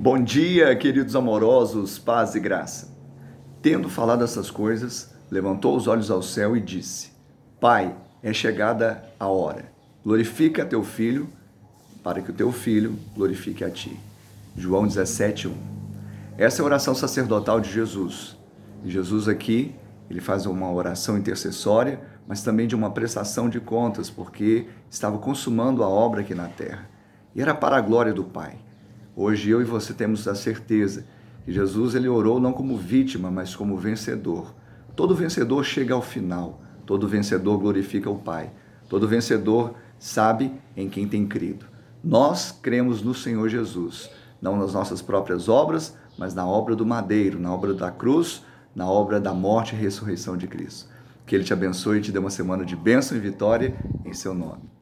Bom dia, queridos amorosos, paz e graça. Tendo falado essas coisas, levantou os olhos ao céu e disse: Pai, é chegada a hora. Glorifica teu filho, para que o teu filho glorifique a ti. João 17:1. Essa é a oração sacerdotal de Jesus. Jesus aqui, ele faz uma oração intercessória, mas também de uma prestação de contas, porque estava consumando a obra aqui na terra. E era para a glória do Pai. Hoje eu e você temos a certeza que Jesus ele orou não como vítima, mas como vencedor. Todo vencedor chega ao final, todo vencedor glorifica o Pai, todo vencedor sabe em quem tem crido. Nós cremos no Senhor Jesus, não nas nossas próprias obras, mas na obra do madeiro, na obra da cruz, na obra da morte e ressurreição de Cristo. Que Ele te abençoe e te dê uma semana de bênção e vitória em seu nome.